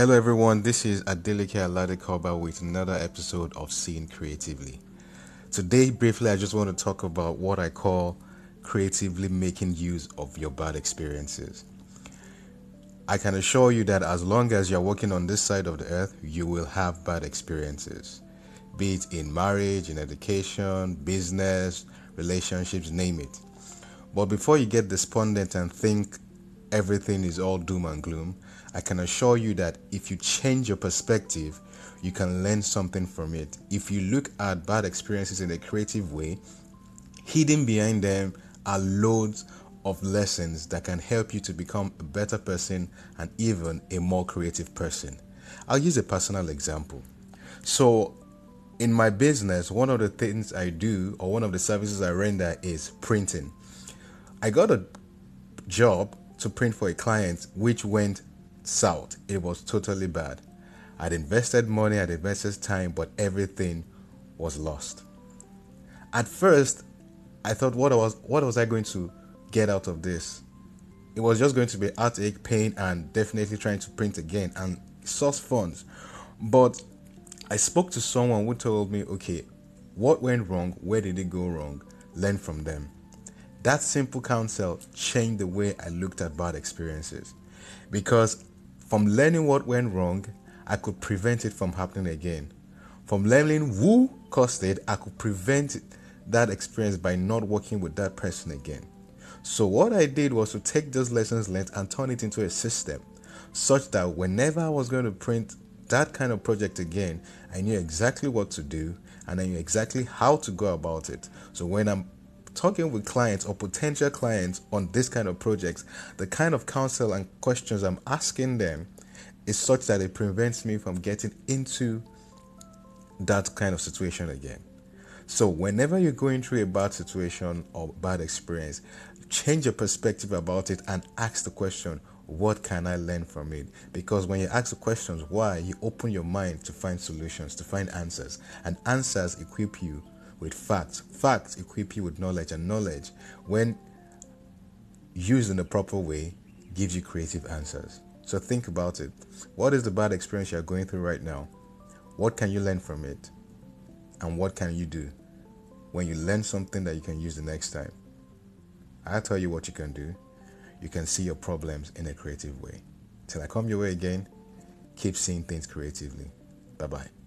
Hello, everyone. This is Adeleke Aladekoba with another episode of Seeing Creatively. Today, briefly, I just want to talk about what I call creatively making use of your bad experiences. I can assure you that as long as you're working on this side of the earth, you will have bad experiences, be it in marriage, in education, business, relationships, name it. But before you get despondent and think everything is all doom and gloom, I can assure you that if you change your perspective, you can learn something from it. If you look at bad experiences in a creative way, hidden behind them are loads of lessons that can help you to become a better person and even a more creative person. I'll use a personal example. So, in my business, one of the things I do or one of the services I render is printing. I got a job to print for a client which went south. It was totally bad. I'd invested money, I'd invested time, but everything was lost. At first, I thought, what was what was I going to get out of this? It was just going to be heartache, pain, and definitely trying to print again and source funds. But I spoke to someone who told me, okay, what went wrong? Where did it go wrong? Learn from them. That simple counsel changed the way I looked at bad experiences because from learning what went wrong, I could prevent it from happening again. From learning who caused it, I could prevent that experience by not working with that person again. So, what I did was to take those lessons learned and turn it into a system such that whenever I was going to print that kind of project again, I knew exactly what to do and I knew exactly how to go about it. So, when I'm talking with clients or potential clients on this kind of projects, the kind of counsel and questions I'm asking them is such that it prevents me from getting into that kind of situation again. So, whenever you're going through a bad situation or bad experience, change your perspective about it and ask the question, What can I learn from it? Because when you ask the questions, why, you open your mind to find solutions, to find answers, and answers equip you with facts. Facts equip you with knowledge, and knowledge, when used in the proper way, gives you creative answers. So think about it. What is the bad experience you're going through right now? What can you learn from it? And what can you do when you learn something that you can use the next time? I'll tell you what you can do. You can see your problems in a creative way. Till I come your way again, keep seeing things creatively. Bye bye.